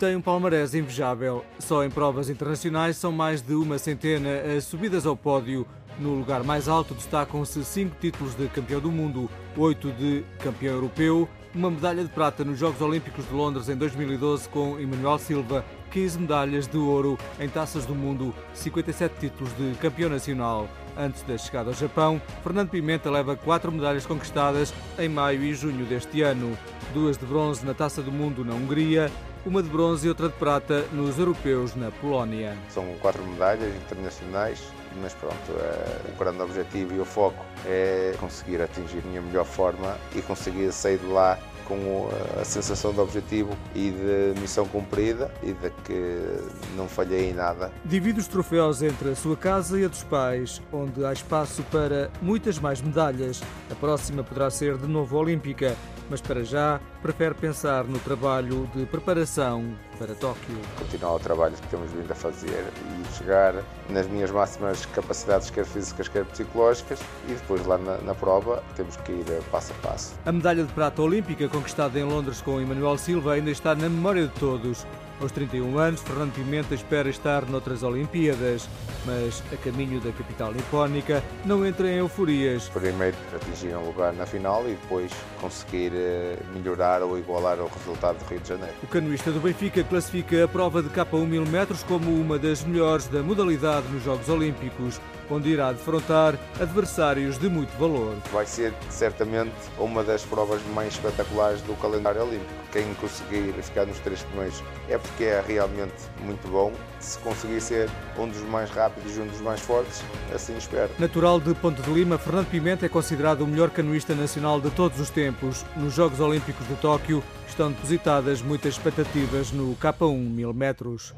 tem um palmarés invejável. Só em provas internacionais são mais de uma centena as subidas ao pódio. No lugar mais alto destacam-se cinco títulos de campeão do mundo, oito de campeão europeu, uma medalha de prata nos Jogos Olímpicos de Londres em 2012 com Emanuel Silva, 15 medalhas de ouro em taças do mundo, 57 títulos de campeão nacional. Antes da chegada ao Japão, Fernando Pimenta leva quatro medalhas conquistadas em maio e junho deste ano. Duas de bronze na Taça do Mundo na Hungria, uma de bronze e outra de prata nos europeus na Polónia. São quatro medalhas internacionais, mas pronto, é, o grande objetivo e o foco é conseguir atingir a minha melhor forma e conseguir sair de lá com a sensação de objetivo e de missão cumprida e de que não falhei em nada. Divide os troféus entre a sua casa e a dos pais, onde há espaço para muitas mais medalhas. A próxima poderá ser de novo olímpica, mas para já prefere pensar no trabalho de preparação para Tóquio. Continuar o trabalho que temos vindo a fazer e chegar nas minhas máximas capacidades, quer físicas, quer psicológicas, e depois lá na, na prova temos que ir passo a passo. A medalha de prata olímpica conquistada em Londres com Emanuel Silva ainda está na memória de todos. Aos 31 anos, Fernando Pimenta espera estar noutras Olimpíadas, mas a caminho da capital nipónica não entra em euforias. Primeiro atingir um lugar na final e depois conseguir eh, melhorar ou igualar o resultado do Rio de Janeiro. O canoista do Benfica classifica a prova de K1 1000 metros como uma das melhores da modalidade nos Jogos Olímpicos, onde irá defrontar adversários de muito valor. Vai ser certamente uma das provas mais espetaculares do calendário olímpico. Quem conseguir ficar nos três primeiros é porque é realmente muito bom. Se conseguir ser um dos mais rápidos e um dos mais fortes, assim espero. Natural de Ponte de Lima, Fernando Pimenta é considerado o melhor canoista nacional de todos os tempos. Nos Jogos Olímpicos de Tóquio estão depositadas muitas expectativas no K1 1000 metros.